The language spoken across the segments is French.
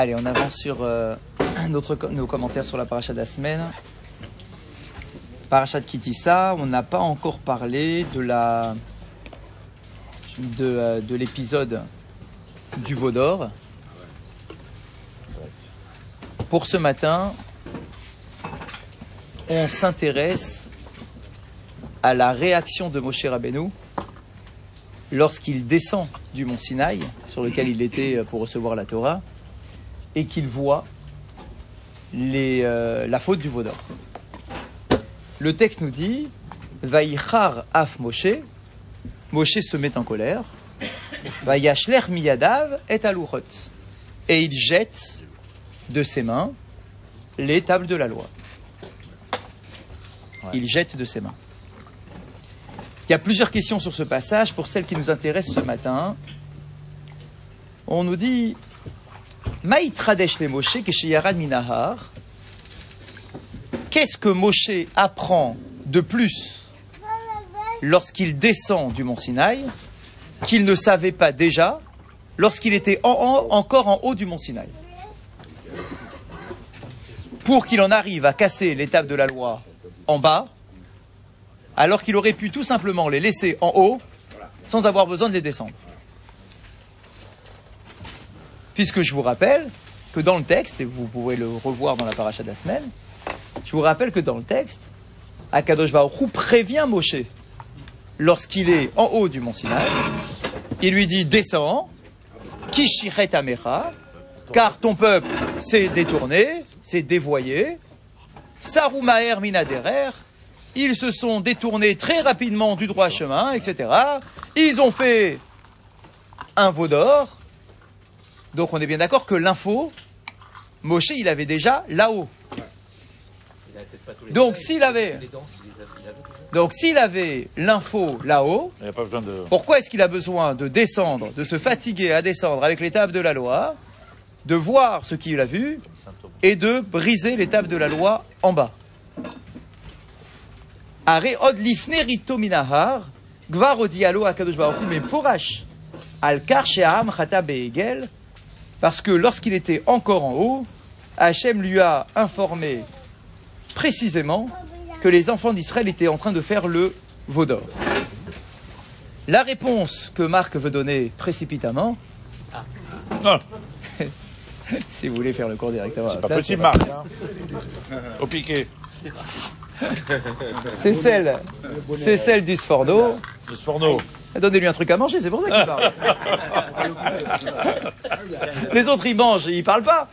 Allez, on avance sur euh, nos commentaires sur la paracha de la. Paracha de Kitissa, on n'a pas encore parlé euh, de l'épisode du veau d'or. Pour ce matin, on s'intéresse à la réaction de Moshe Rabbeinu lorsqu'il descend du mont Sinaï, sur lequel il était pour recevoir la Torah, et qu'il voit les, euh, la faute du veau d'or. Le texte nous dit Vaïchar af Moshe, Moshe se met en colère, Vaïachler miyadav et aluchot, et il jette de ses mains les tables de la loi. Il jette de ses mains. Il y a plusieurs questions sur ce passage. Pour celles qui nous intéressent ce matin, on nous dit Maïtradesh le Moshe Keshiyarad Minahar. Qu'est-ce que Moshe apprend de plus lorsqu'il descend du mont Sinaï qu'il ne savait pas déjà lorsqu'il était en- en- encore en haut du mont Sinaï? Pour qu'il en arrive à casser l'étape de la loi en bas, alors qu'il aurait pu tout simplement les laisser en haut sans avoir besoin de les descendre. Puisque je vous rappelle que dans le texte, et vous pourrez le revoir dans la paracha de la semaine, je vous rappelle que dans le texte, Akadosh Baruch prévient Moshe lorsqu'il est en haut du mont Sinaï, il lui dit descends, Kishiret Amecha, car ton peuple s'est détourné, s'est dévoyé, Sarumaer Minaderer, ils se sont détournés très rapidement du droit chemin, etc. Ils ont fait un veau d'or. Donc on est bien d'accord que l'info, Moshe, il avait déjà là-haut. Donc s'il avait, donc s'il avait l'info là-haut, de. pourquoi est-ce qu'il a besoin de descendre, de se fatiguer à descendre avec l'étape de la loi, de voir ce qu'il a vu et de briser l'étape de la loi en bas? Gvar akadosh baruch hu al parce que lorsqu'il était encore en haut, Hachem lui a informé précisément que les enfants d'Israël étaient en train de faire le veau d'or. La réponse que Marc veut donner précipitamment, Non, si vous voulez faire le cours directement, c'est pas possible, Marc. hein. Au piqué. C'est celle, c'est celle du Sforno. Le Sforno. Donnez-lui un truc à manger, c'est pour ça qu'il parle. Les autres, ils mangent, ils parlent pas.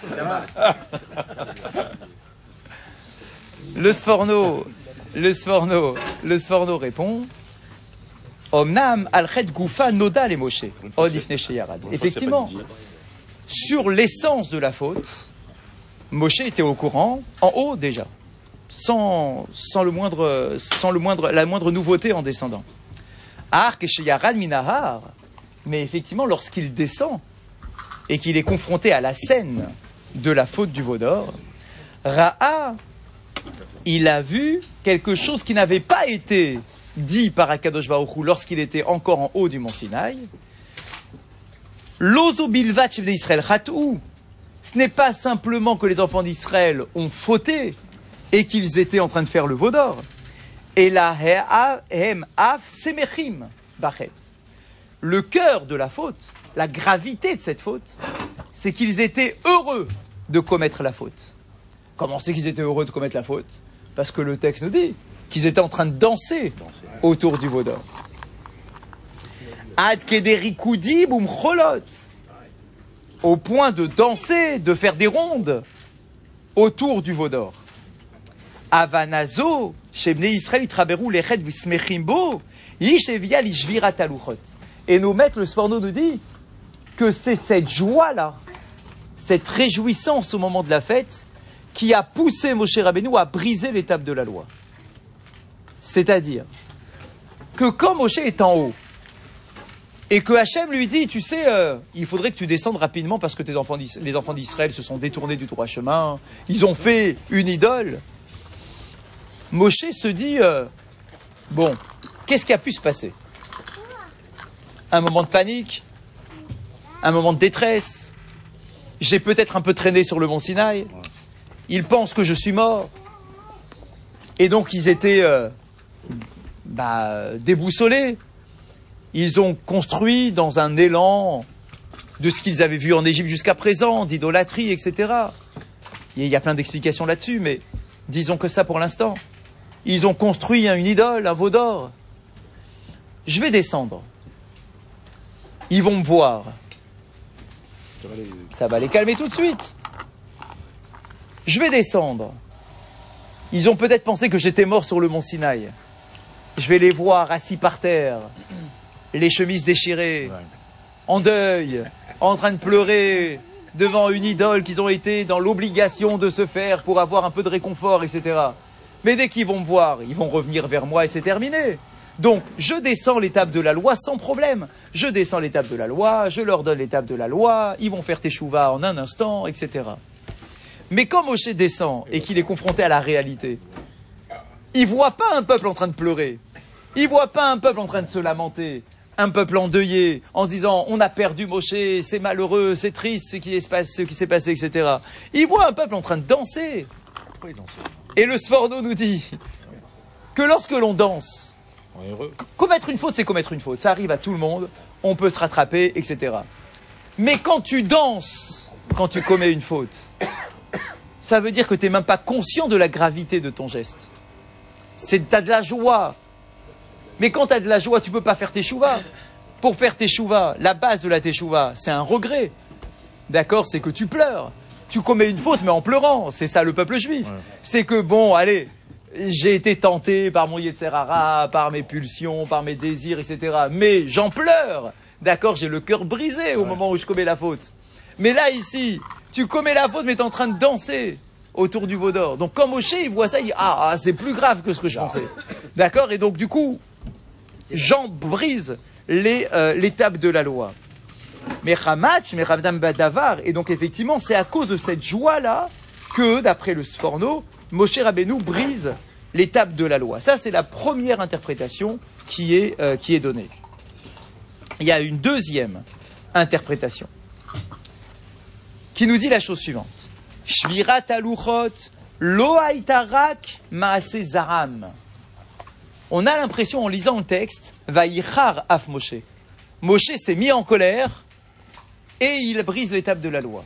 Le Sforno, le Sforno, le Sforno répond. Omnam goufa noda les Moshe. Effectivement, sur l'essence de la faute, Moshe était au courant, en haut déjà, sans, sans, le moindre, sans le moindre, la moindre nouveauté en descendant. Ark et Minahar. Mais effectivement, lorsqu'il descend et qu'il est confronté à la scène de la faute du veau d'or, Ra'a, il a vu quelque chose qui n'avait pas été dit par Akadosh Baruch Hu lorsqu'il était encore en haut du mont Sinaï. L'ozo bilvat d'Israël. Ce n'est pas simplement que les enfants d'Israël ont fauté et qu'ils étaient en train de faire le veau d'or. Et la af semechim bachet. Le cœur de la faute, la gravité de cette faute, c'est qu'ils étaient heureux de commettre la faute. Comment c'est qu'ils étaient heureux de commettre la faute? Parce que le texte nous dit qu'ils étaient en train de danser autour du veau d'or. Ad cholot. Au point de danser, de faire des rondes autour du veau d'or. Avanazo, Shebne Israël traberou lechet vismechim bo, yishevia lishvirat aluchot. Et nos maîtres, le Sforno nous dit que c'est cette joie-là, cette réjouissance au moment de la fête, qui a poussé Moshe Rabbeinu à briser l'étape de la loi. C'est-à-dire que quand Moshe est en haut, et que Hachem lui dit, tu sais, euh, il faudrait que tu descendes rapidement parce que les enfants d'Israël se sont détournés du droit chemin, ils ont fait une idole. Moshe se dit, euh, bon, qu'est-ce qui a pu se passer? Un moment de panique Un moment de détresse j'ai peut-être un peu traîné sur le mont Sinaï. Ils pensent que je suis mort. Et donc ils étaient euh, bah, déboussolés. Ils ont construit dans un élan de ce qu'ils avaient vu en Égypte jusqu'à présent, d'idolâtrie, etc. Il y a plein d'explications là-dessus, mais disons que ça pour l'instant. Ils ont construit une idole, un veau d'or. Je vais descendre. Ils vont me voir. Ça va les... Ça va les calmer tout de suite. Je vais descendre. Ils ont peut-être pensé que j'étais mort sur le mont Sinaï. Je vais les voir assis par terre, les chemises déchirées, en deuil, en train de pleurer devant une idole qu'ils ont été dans l'obligation de se faire pour avoir un peu de réconfort, etc. Mais dès qu'ils vont me voir, ils vont revenir vers moi et c'est terminé. Donc, je descends l'étape de la loi sans problème. Je descends l'étape de la loi, je leur donne l'étape de la loi, ils vont faire teshuva en un instant, etc. Mais quand Moshe descend et qu'il est confronté à la réalité, il voit pas un peuple en train de pleurer. Il voit pas un peuple en train de se lamenter. Un peuple endeuillé en disant on a perdu Moshe, c'est malheureux, c'est triste ce qui, s'est passé, etc. Il voit un peuple en train de danser. Et le Sforno nous dit que lorsque l'on danse, commettre une faute, c'est commettre une faute. Ça arrive à tout le monde, on peut se rattraper, etc. Mais quand tu danses, quand tu commets une faute, ça veut dire que tu n'es même pas conscient de la gravité de ton geste. C'est t'as de la joie. Mais quand tu as de la joie, tu peux pas faire tes chouvas. Pour faire tes chouvas, la base de la teshuva, c'est un regret. D'accord C'est que tu pleures. Tu commets une faute, mais en pleurant. C'est ça le peuple juif. Ouais. C'est que, bon, allez, j'ai été tenté par mon Yetzerara, par mes pulsions, par mes désirs, etc. Mais j'en pleure. D'accord J'ai le cœur brisé au moment où je commets la faute. Mais là, ici, tu commets la faute, mais tu es en train de danser autour du veau d'or. Donc, quand Moshe, il voit ça, il dit Ah, ah, c'est plus grave que ce que je pensais. D'accord Et donc, du coup, Jean brise les, euh, l'étape de la loi. Mais Ravdam Badavar, et donc effectivement, c'est à cause de cette joie-là que, d'après le Sforno, Moshe Rabbeinu brise l'étape de la loi. Ça, c'est la première interprétation qui est, euh, donnée. Il y a une deuxième interprétation qui nous dit la chose suivante. Shvirat aluchot maase zaram. On a l'impression en lisant le texte, Vaïchar af Moshe. Moshe s'est mis en colère et il brise l'étape de la loi.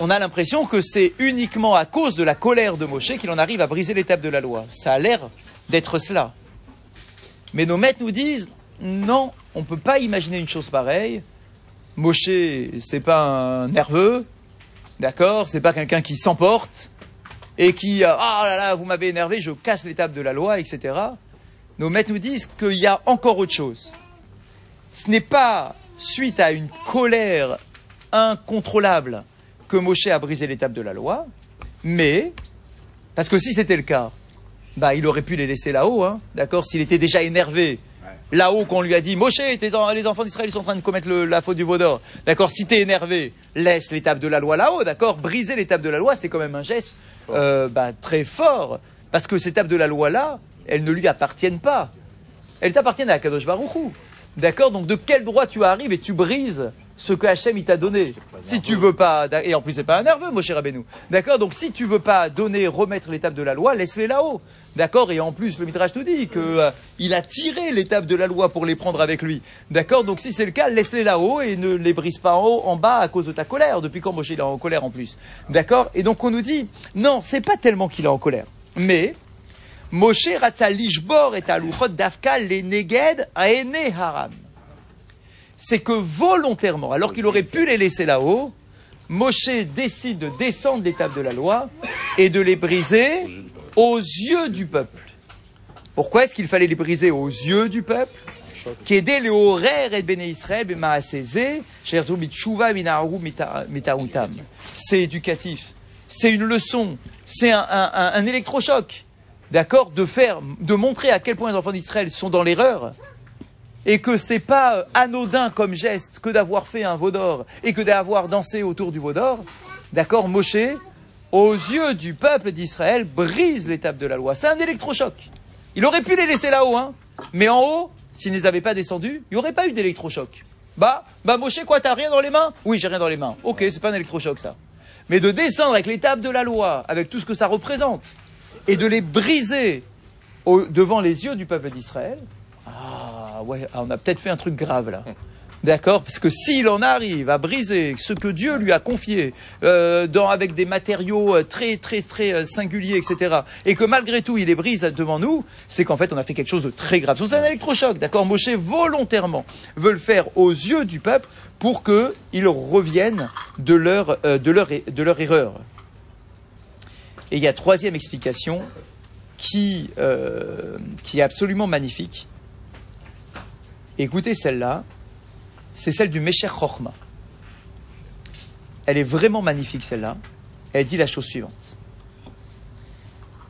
On a l'impression que c'est uniquement à cause de la colère de Moshe qu'il en arrive à briser l'étape de la loi. Ça a l'air d'être cela. Mais nos maîtres nous disent non, on ne peut pas imaginer une chose pareille. Moshe, c'est pas un nerveux, d'accord C'est pas quelqu'un qui s'emporte et qui ah là là, vous m'avez énervé, je casse l'étape de la loi, etc. Nos maîtres nous disent qu'il y a encore autre chose. Ce n'est pas suite à une colère incontrôlable que Moshe a brisé l'étape de la loi, mais parce que si c'était le cas, bah il aurait pu les laisser là-haut, hein, d'accord S'il était déjà énervé là-haut qu'on lui a dit Moshe, en- les enfants d'Israël sont en train de commettre le- la faute du veau d'or. D'accord Si t'es énervé, laisse l'étape de la loi là-haut, d'accord Briser l'étape de la loi, c'est quand même un geste euh, bah, très fort, parce que ces étapes de la loi là, elles ne lui appartiennent pas. Elles t'appartiennent à Kadosh Baruch Hu. D'accord Donc de quel droit tu arrives et tu brises ce que Hachem t'a donné Si tu veux pas, et en plus c'est pas un nerveux, mon cher Rabbeinu. D'accord Donc si tu veux pas donner, remettre l'étape de la loi, laisse-les là-haut. D'accord Et en plus le Midrash nous dit que euh, il a tiré l'étape de la loi pour les prendre avec lui. D'accord Donc si c'est le cas, laisse-les là-haut et ne les brise pas en haut, en bas à cause de ta colère. Depuis quand Moshe il est en colère en plus D'accord Et donc on nous dit non, c'est pas tellement qu'il est en colère, mais Moshe Ratza Lishbor et Aluchot Dafka les Neged Aene Haram. C'est que volontairement, alors qu'il aurait pu les laisser là-haut, Moshe décide de descendre l'étape de la loi et de les briser aux yeux du peuple. Pourquoi est-ce qu'il fallait les briser aux yeux du peuple? Qu'aider les horaires et béné Israël. C'est éducatif. C'est une leçon. C'est un électrochoc. D'accord De faire, de montrer à quel point les enfants d'Israël sont dans l'erreur. Et que c'est pas euh, anodin comme geste que d'avoir fait un veau d'or et que d'avoir dansé autour du veau d'or. D'accord Moshe, aux yeux du peuple d'Israël, brise l'étape de la loi. C'est un électrochoc. Il aurait pu les laisser là-haut, hein. Mais en haut, s'il ne les avait pas descendus, il n'y aurait pas eu d'électrochoc. Bah, bah Moshe, quoi, t'as rien dans les mains? Oui, j'ai rien dans les mains. Ok, c'est pas un électrochoc, ça. Mais de descendre avec tables de la loi, avec tout ce que ça représente, et de les briser au- devant les yeux du peuple d'Israël, ah ouais, ah, on a peut-être fait un truc grave là. D'accord? Parce que s'il en arrive à briser ce que Dieu lui a confié euh, dans, avec des matériaux euh, très très très euh, singuliers, etc., et que malgré tout il les brise devant nous, c'est qu'en fait on a fait quelque chose de très grave. C'est un électrochoc, d'accord? Moshe volontairement veut le faire aux yeux du peuple pour qu'ils reviennent de leur, euh, de, leur, de leur erreur. Et il y a troisième explication qui, euh, qui est absolument magnifique. Écoutez celle-là, c'est celle du Mesher Chochma. Elle est vraiment magnifique celle-là. Elle dit la chose suivante.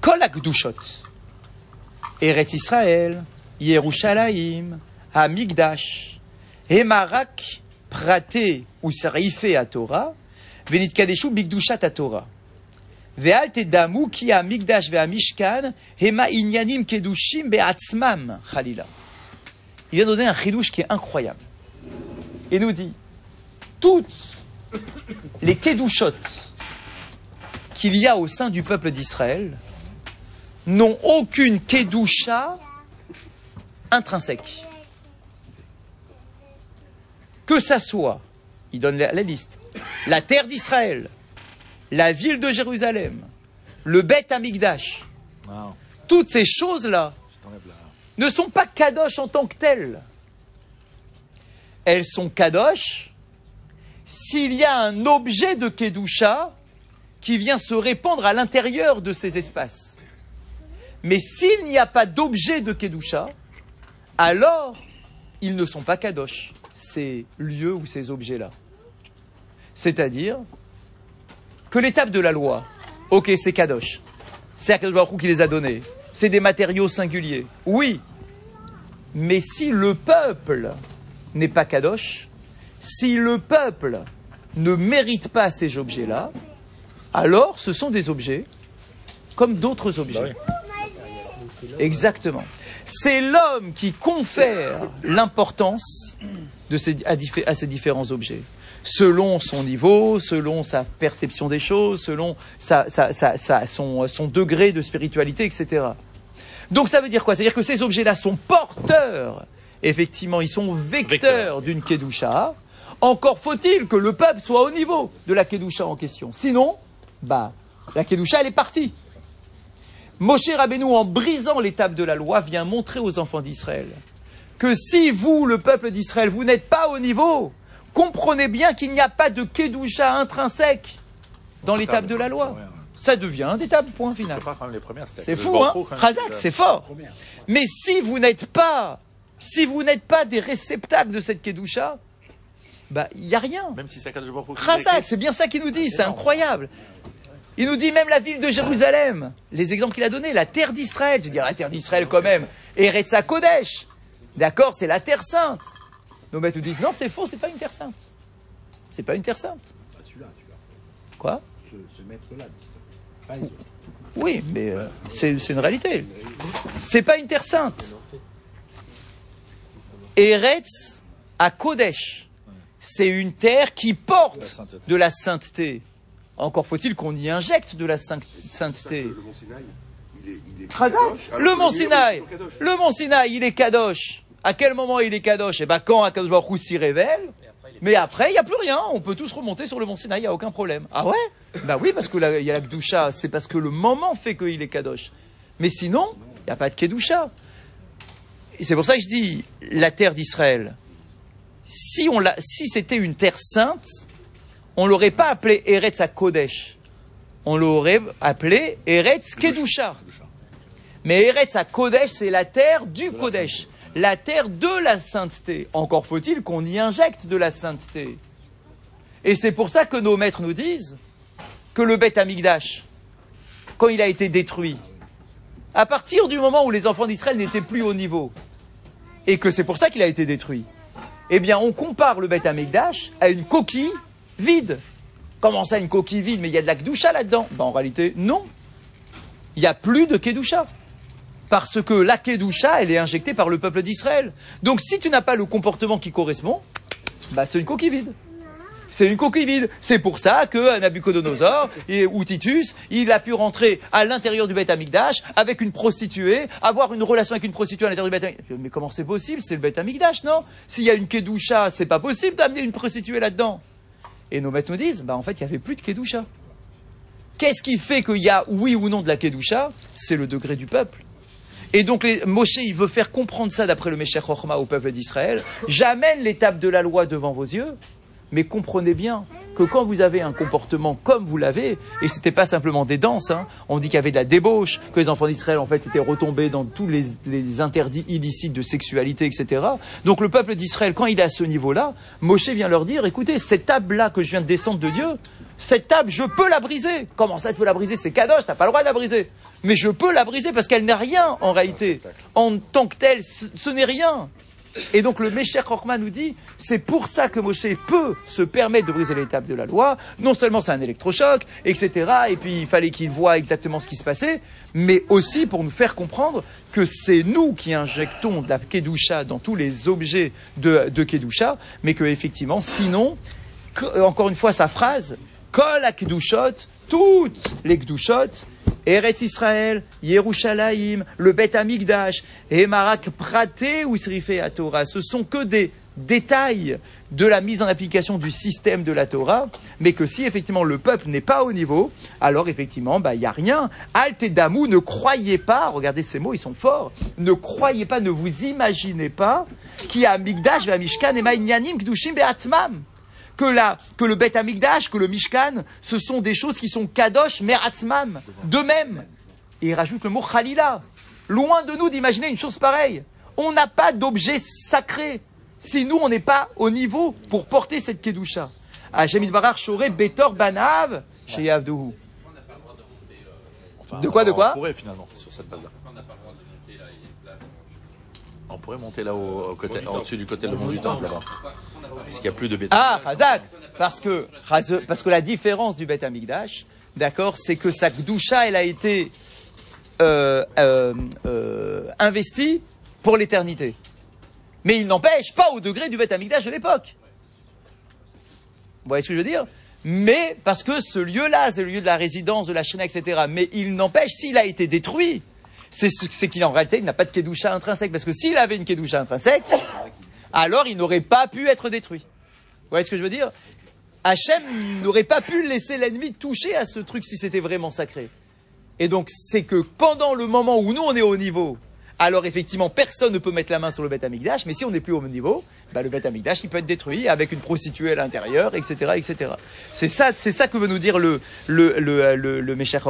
Kol Akdushot, Eretz Israël, Yerushalayim, Hamikdash, Hemarak, Prate, ou Sarife à Torah, Venit Kadeshu Bigdushat à Torah. Ve'al damu ki ve'amishkan hema inyanim kedushim be'atzmam chalila. Il vient donner un chidouche qui est incroyable. Il nous dit toutes les kedushotes qu'il y a au sein du peuple d'Israël n'ont aucune kedusha intrinsèque. Que ça soit, il donne la liste, la terre d'Israël, la ville de Jérusalem, le Beth Amikdash, Non, toutes ces choses-là ne sont pas kadosh en tant que telles. Elles sont kadosh s'il y a un objet de kedusha qui vient se répandre à l'intérieur de ces espaces. Mais s'il n'y a pas d'objet de kedusha, alors ils ne sont pas kadosh, ces lieux ou ces objets-là. C'est-à-dire que l'étape de la loi, ok, c'est kadosh, c'est Akadosh Baruch qui les a donnés, c'est des matériaux singuliers, oui, mais si le peuple n'est pas kadosh, si le peuple ne mérite pas ces objets-là, alors ce sont des objets comme d'autres objets. Bah Exactement. C'est l'homme qui confère l'importance à ces différents objets, selon son niveau, selon sa perception des choses, selon sa- sa- sa- sa- son, son degré de spiritualité, etc. Donc ça veut dire quoi? C'est-à-dire que ces objets-là sont porteurs, effectivement, ils sont vecteurs Vecteurs. d'une kedusha. Encore faut-il que le peuple soit au niveau de la kedusha en question. Sinon, bah, la kedusha, elle est partie. Moshe Rabbeinu, en brisant l'étape de la loi, vient montrer aux enfants d'Israël que si vous, le peuple d'Israël, vous n'êtes pas au niveau, comprenez bien qu'il n'y a pas de kedusha intrinsèque dans l'étape de la loi. Ça devient un étape, point final. C'est C'est fou, hein Razak, c'est fort. Mais si vous n'êtes pas, si vous n'êtes pas des réceptacles de cette kedusha, bah, il n'y a rien. Même si c'est Razak, c'est bien ça qu'il nous dit, c'est énorme. incroyable. Il nous dit même la ville de Jérusalem, les exemples qu'il a donnés, la terre d'Israël, je veux dire la terre d'Israël quand même, Eretz Kodesh, d'accord, c'est la terre sainte. Nos maîtres nous disent non, c'est faux, c'est pas une terre sainte. C'est pas une terre sainte. Celui-là, celui-là. Quoi Ce, ce maître-là dit ça. Pas. Oui, mais euh, c'est c'est une réalité. C'est pas une terre sainte. Eretz à Kodesh, c'est une terre qui porte de la sainteté. Encore faut-il qu'on y injecte de la saint- sainteté. Le Mont Sinaï, il est, kadosh. le mont Sinaï, il est kadosh. À quel moment il est kadosh? Eh ben quand Akadosh Baruch s'y révèle. Mais après, il n'y a plus rien. On peut tous remonter sur le mont Sinaï, il n'y a aucun problème. Ah ouais? Bah oui, parce que là, il y a la Kedusha. C'est parce que le moment fait qu'il est kadosh. Mais sinon, il n'y a pas de Kedusha. Et c'est pour ça que je dis, la terre d'Israël, si, on l'a- si c'était une terre sainte, on l'aurait pas appelée Eretz à Kodesh. On l'aurait appelée Eretz Kedusha. Mais Eretz à Kodesh, c'est la terre du Kodesh, la terre de la sainteté. Encore faut-il qu'on y injecte de la sainteté. Et c'est pour ça que nos maîtres nous disent que le Beth Amigdash, quand il a été détruit, à partir du moment où les enfants d'Israël n'étaient plus au niveau, et que c'est pour ça qu'il a été détruit, eh bien, on compare le Beth Amigdash à une coquille vide. Comment ça, une coquille vide? Mais il y a de la Kedusha là-dedans. Ben, en réalité, non. Il n'y a plus de Kedusha. Parce que la Kedusha, elle est injectée par le peuple d'Israël. Donc, si tu n'as pas le comportement qui correspond, Bah, c'est une coquille vide. C'est une coquille vide. C'est pour ça que Nabucodonosor et, ou Titus, il a pu rentrer à l'intérieur du Beth Amikdash avec une prostituée, avoir une relation avec une prostituée à l'intérieur du Beth Amikdash. Mais comment c'est possible? C'est le Beth Amikdash, non? S'il y a une Kedusha, c'est pas possible d'amener une prostituée là-dedans. Et nos maîtres nous disent, bah en fait, il n'y avait plus de Kedusha. Qu'est-ce qui fait qu'il y a oui ou non de la Kedusha? C'est le degré du peuple. Et donc les, Moshe, il veut faire comprendre ça d'après le Meshech Chochma au peuple d'Israël. J'amène l'étape de la loi devant vos yeux, mais comprenez bien que quand vous avez un comportement comme vous l'avez, et c'était pas simplement des danses, hein, on dit qu'il y avait de la débauche, que les enfants d'Israël en fait étaient retombés dans tous les, les interdits illicites de sexualité, etc. Donc le peuple d'Israël, quand il est à ce niveau-là, Moshe vient leur dire, écoutez, cette table-là que je viens de descendre de Dieu, cette table, je peux la briser. Comment ça, tu peux la briser? C'est kadosh, t'as pas le droit de la briser. Mais je peux la briser parce qu'elle n'est rien en réalité. En tant que telle, ce, ce n'est rien. Et donc le Mesher Chochma nous dit, c'est pour ça que Moshe peut se permettre de briser l'étape de la loi. Non seulement c'est un électrochoc, etc. Et puis il fallait qu'il voit exactement ce qui se passait, mais aussi pour nous faire comprendre que c'est nous qui injectons de la Kedusha dans tous les objets de, de Kedusha, mais que effectivement, sinon, encore une fois sa phrase, Kol Kedushot, toutes les Kedushot, Eretz Israël, Yerushalayim, le Bet Amigdash, et Marak Praté ou à Torah. Ce sont que des détails de la mise en application du système de la Torah, mais que si effectivement le peuple n'est pas au niveau, alors effectivement, bah, il n'y a rien. Alt et Damou, ne croyez pas, regardez ces mots, ils sont forts, ne croyez pas, ne vous imaginez pas, qu'il y a Amigdash, Mishkan et Kdushim, Be'atzmam que, la, que le Bet Amigdash, que le Mishkan, ce sont des choses qui sont kadosh meratzmam, d'eux-mêmes. Et il rajoute le mot Khalila. Loin de nous d'imaginer une chose pareille. On n'a pas d'objet sacré si nous, on n'est pas au niveau pour porter cette kedusha. Hachem Barar Shoré Betor Banav chez. Enfin, De quoi, de on quoi pourrait finalement, sur cette base-là. On pourrait monter là au, au côté, au-dessus du côté le mont du temple là-bas. Parce qu'il n'y a plus de béton. Ah, Chazak Parce que, Chaz- parce que la différence du Bet Amigdash, d'accord, c'est que sa Gdusha, elle a été euh, euh, euh, investie pour l'éternité. Mais il n'empêche pas au degré du Bet Amigdash de l'époque. Vous voyez ce que je veux dire? Mais parce que ce lieu-là, c'est le lieu de la résidence, de la Shina, etc. Mais il n'empêche, s'il a été détruit, c'est ce- qu'il en réalité, il n'a pas de Kedusha intrinsèque. Parce que s'il avait une Kedusha intrinsèque, alors il n'aurait pas pu être détruit. Vous voyez ce que je veux dire? Hachem n'aurait pas pu laisser l'ennemi toucher à ce truc si c'était vraiment sacré. Et donc, c'est que pendant le moment où nous, on est au niveau, alors effectivement, personne ne peut mettre la main sur le Beth Amikdash, mais si on n'est plus au même niveau, bah, le Beth Amikdash, il peut être détruit avec une prostituée à l'intérieur, etc., etc. C'est ça, c'est ça que veut nous dire le, le, le, le, le Meshach.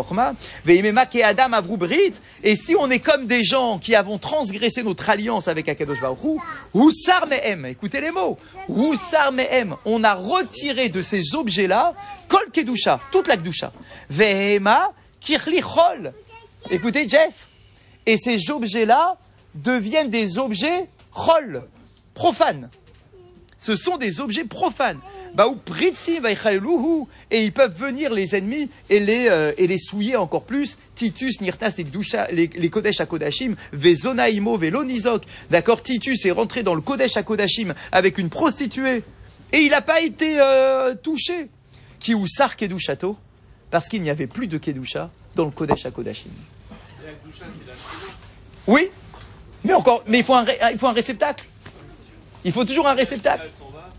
Ve'imema ke Adam avru brit. Et si on est comme des gens qui avons transgressé notre alliance avec Akadosh Baruch Houssar Mehem, écoutez les mots, Houssar Mehem, on a retiré de ces objets-là, Kol Kedusha, toute la Kedusha. Ve'ema Kirli. Écoutez Jeff, et ces objets-là deviennent des objets chol, profanes. Ce sont des objets profanes. Bah. Et ils peuvent venir, les ennemis, et les, euh, souiller encore plus. Titus, Nirtas, les Kodesh à Kodashim, Vezonaimo, Velonizok. D'accord, Titus est rentré dans le Kodesh à Kodashim avec une prostituée. Et il n'a pas été euh, touché. Qui ou Sar Kedushato, parce qu'il n'y avait plus de Kedusha dans le Kodesh à Kodashim. Oui, mais encore, mais il faut un, il faut un réceptacle. Il faut toujours un réceptacle.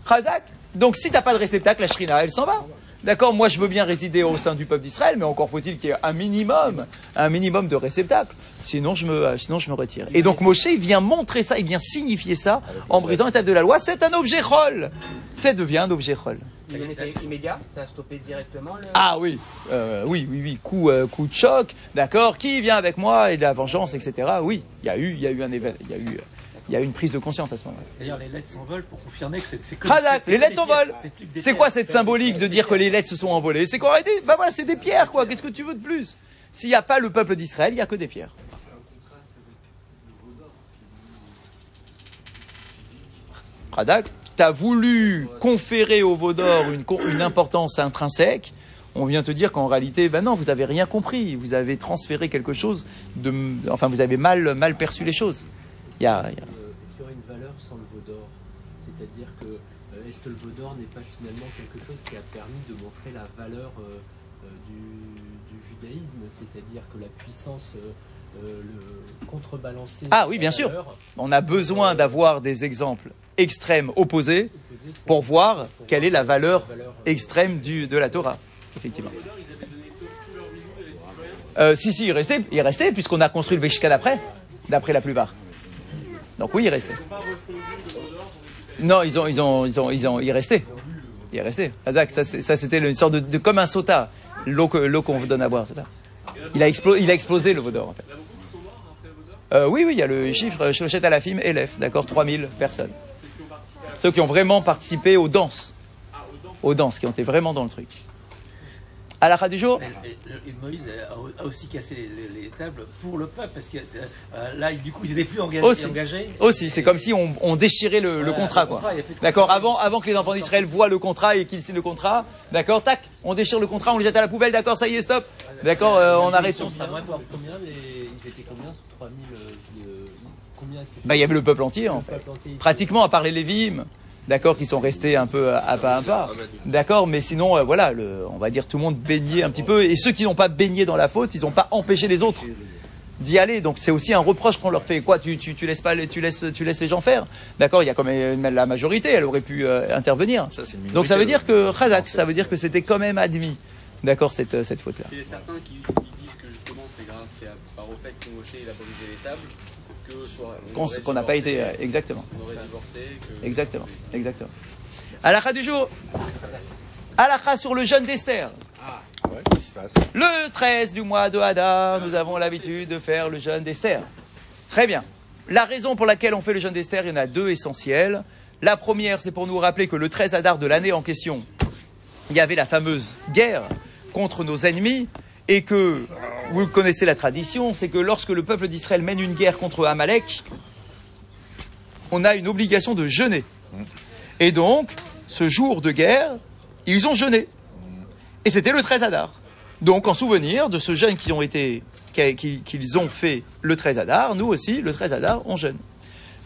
Chazak. Donc si t'as pas de réceptacle, la shrina, elle s'en va. D'accord, moi je veux bien résider au sein du peuple d'Israël, mais encore faut-il qu'il y ait un minimum, un minimum de réceptacle. Sinon je me, euh, sinon je me retire. Et donc Moshe il vient montrer ça, il vient signifier ça en brisant l'étape de la loi. C'est un objet chol. Ça devient un objet chol. Il y a un effet immédiat, ça a stoppé directement le... Ah oui, euh, oui, oui, oui, coup, euh, coup de choc, d'accord. Qui vient avec moi et de la vengeance, etc. Oui, il y a eu, il y a eu un événement, il y a eu, il y a une prise de conscience à ce moment-là. D'ailleurs, les lettres s'envolent pour confirmer que c'est que c'est- les lettres s'envolent. C'est quoi cette symbolique de dire que les lettres se sont envolées C'est quoi arrêtez Bah voilà, c'est des pierres, quoi. Qu'est-ce que tu veux de plus S'il n'y a pas le peuple d'Israël, il n'y a que des pierres. Pradak, tu as voulu conférer au veau d'or une, une importance intrinsèque. On vient te dire qu'en réalité, ben non, vous avez rien compris. Vous avez transféré quelque chose de, enfin, vous avez mal, mal perçu les choses. Il y a, il y a- Est-ce qu'il y aurait une valeur sans le veau d'or C'est-à-dire que euh, est-ce que le Vaudor n'est pas finalement quelque chose qui a permis de montrer la valeur euh, euh, du, du judaïsme, c'est-à-dire que la puissance euh, euh, le contrebalancer Ah oui, bien sûr. valeur On a besoin d'avoir des exemples extrêmes opposés pour voir quelle est la valeur extrême du, de la Torah, effectivement. Euh, si, si, il restait, il restait puisqu'on a construit le Veshika d'après, d'après la plupart. Donc oui, il restait. Non, ils ont, ils ont, ils ont, ils ont, il restait. Il. Razak, ça, c'était une sorte de, comme un sota, l'eau qu'on vous donne à boire, c'est ça. Il a explosé, il a explosé le Vaudor en fait. Euh, oui, oui, il y a le chiffre Shochet à la film, élève, d'accord, 3000 personnes. Ceux qui ont vraiment participé aux danses. Aux danses, qui ont été vraiment dans le truc. À la fin du jour, Et, et- et Moïse a, aussi cassé les, les- les tables pour le peuple, parce que euh, là, du coup, ils n'étaient plus engagés. Aussi. engagés. aussi, c'est comme si on, on déchirait le, contrat, le quoi. D'accord, avant, avant que les enfants d'Israël voient le contrat et qu'ils signent le contrat, d'accord, tac, on déchire le contrat, on le jette à la poubelle, d'accord, ça y est, stop. D'accord, euh, on arrête. Forte. Combien les, ils étaient combien sur 3000 euh, Combien Bah, il y avait le peuple entier, en fait. peuple entier, il- pratiquement à part les Lévim, d'accord, qui sont restés un peu à pas à pas, d'accord, mais sinon, euh, voilà, le, on va dire tout le monde baignait un petit peu, et ceux qui n'ont pas baigné dans la faute, ils n'ont pas empêché les autres d'y aller, donc c'est aussi un reproche qu'on leur fait. Quoi, tu, tu, tu laisses pas, les- tu laisses, tu laisses les gens faire, d'accord Il y a quand même la majorité, elle aurait pu euh, intervenir. Ça, c'est une Donc ça veut dire que Khazak, ça veut dire que c'était quand même admis, d'accord, cette, euh, cette faute-là. Il y a certains qui, qui disent que justement c'est grâce à- par au fait que Moshe il a brisé les tables Qu'on n'a pas été, euh, exactement. divorcé que Exactement, exactement. Alakha du jour. Alakha sur le jeûne d'Esther. Ouais, se passe Le 13 du mois de Hadar, nous avons l'habitude de faire le jeûne d'Esther. Très bien. La raison pour laquelle on fait le jeûne d'Esther, il y en a deux essentielles. La première, c'est pour nous rappeler que le 13 Hadar de l'année en question, il y avait la fameuse guerre contre nos ennemis et que, vous connaissez la tradition, c'est que lorsque le peuple d'Israël mène une guerre contre Amalek, on a une obligation de jeûner. Et donc, ce jour de guerre, ils ont jeûné. Et c'était le 13 Hadar. Donc, en souvenir de ce jeûne qu'ils ont été, qu'ils ont fait le 13 Hadar, nous aussi, le 13 Hadar, on jeûne.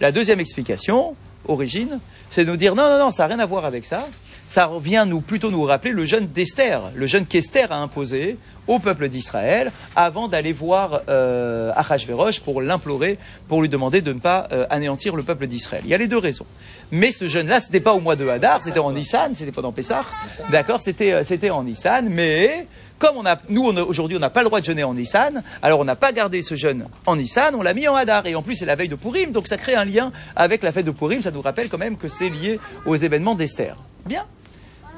La deuxième explication, origine, c'est de nous dire non, non, non, ça n'a rien à voir avec ça. Ça revient nous, plutôt nous rappeler le jeûne d'Esther, le jeûne qu'Esther a imposé au peuple d'Israël avant d'aller voir euh, Achashverosh pour l'implorer, pour lui demander de ne pas euh, anéantir le peuple d'Israël. Il y a les deux raisons. Mais ce jeûne-là, c'était pas au mois de Hadar, c'était en Nissan, c'était pas dans Pessah. D'accord, c'était euh, c'était en Nissan, mais comme nous aujourd'hui on n'a pas le droit de jeûner en Nissan, alors on n'a pas gardé ce jeûne en Nissan, on l'a mis en Hadar et en plus c'est la veille de Purim, donc ça crée un lien avec la fête de Purim. Ça nous rappelle quand même que c'est lié aux événements d'Esther. Bien.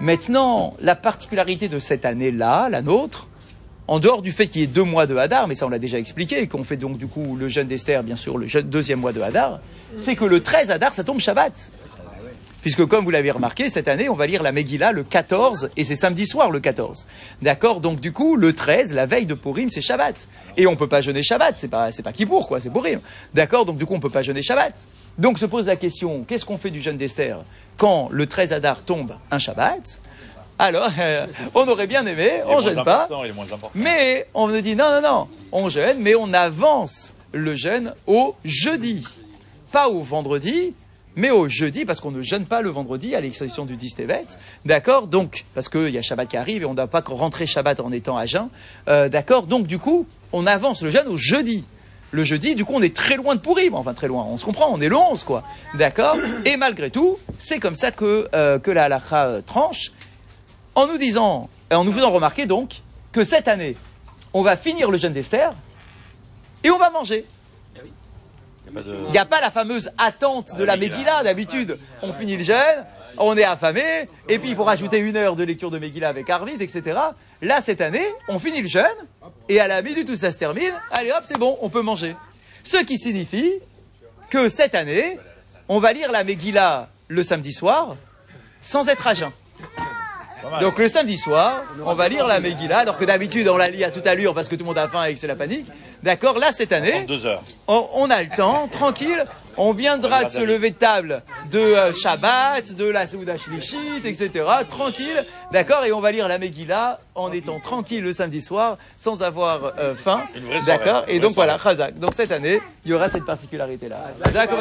Maintenant, la particularité de cette année-là, la nôtre, en dehors du fait qu'il y ait deux mois de Hadar, mais ça on l'a déjà expliqué, et qu'on fait donc du coup le jeûne d'Esther, bien sûr, le jeûne- deuxième mois de Hadar, c'est que le 13 Hadar, ça tombe Shabbat. Puisque comme vous l'avez remarqué, cette année, on va lire la Megillah le 14, et c'est samedi soir le 14. D'accord? Donc du coup, le 13, la veille de Purim, c'est Shabbat. Et on peut pas jeûner Shabbat, c'est pas, c'est pas Kippour, quoi, c'est Purim. D'accord? Donc du coup, on peut pas jeûner Shabbat. Donc se pose la question, qu'est-ce qu'on fait du jeûne d'Esther? Quand le 13 Hadar tombe un Shabbat Alors, euh, on aurait bien aimé, on pas. Est moins important. Mais on me dit non, non, non, on jeûne, mais on avance le jeûne au jeudi. Pas au vendredi, mais au jeudi, parce qu'on ne jeûne pas le vendredi, à l'exception du 10 Tevet. D'accord Donc, parce qu'il y a Shabbat qui arrive et on ne doit pas rentrer Shabbat en étant à jeun. Euh, D'accord Donc, du coup, on avance le jeûne au jeudi. Le jeudi, du coup, on est très loin de Pourim. Enfin, très loin. On se comprend, on est le 11, quoi. D'accord Et malgré tout, c'est comme ça que, euh, la halakha euh, tranche en nous disant, en nous faisant remarquer donc, que cette année, on va finir le jeûne d'Esther et on va manger. Il n'y a pas la fameuse attente de la Megillah d'habitude. On finit le jeûne, on est affamé, et puis il faut rajouter une heure de lecture de Megillah avec Arvid, etc. Là, cette année, on finit le jeûne, et à la minute où ça se termine, allez hop, c'est bon, on peut manger. Ce qui signifie que cette année, on va lire la Megillah le samedi soir, sans être à jeun. Donc le samedi soir, on va lire la Megillah, alors que d'habitude on la lit à toute allure parce que tout le monde a faim et que c'est la panique. D'accord Là, cette année, deux heures. on, on a le temps, tranquille, On viendra de se lever de table de euh, Shabbat, de la Souda Shlishit, etc. Tranquille, d'accord Et on va lire la Megillah en étant tranquille le samedi soir, sans avoir euh, faim, d'accord Et donc voilà, Chazak. Donc cette année, il y aura cette particularité-là. D'accord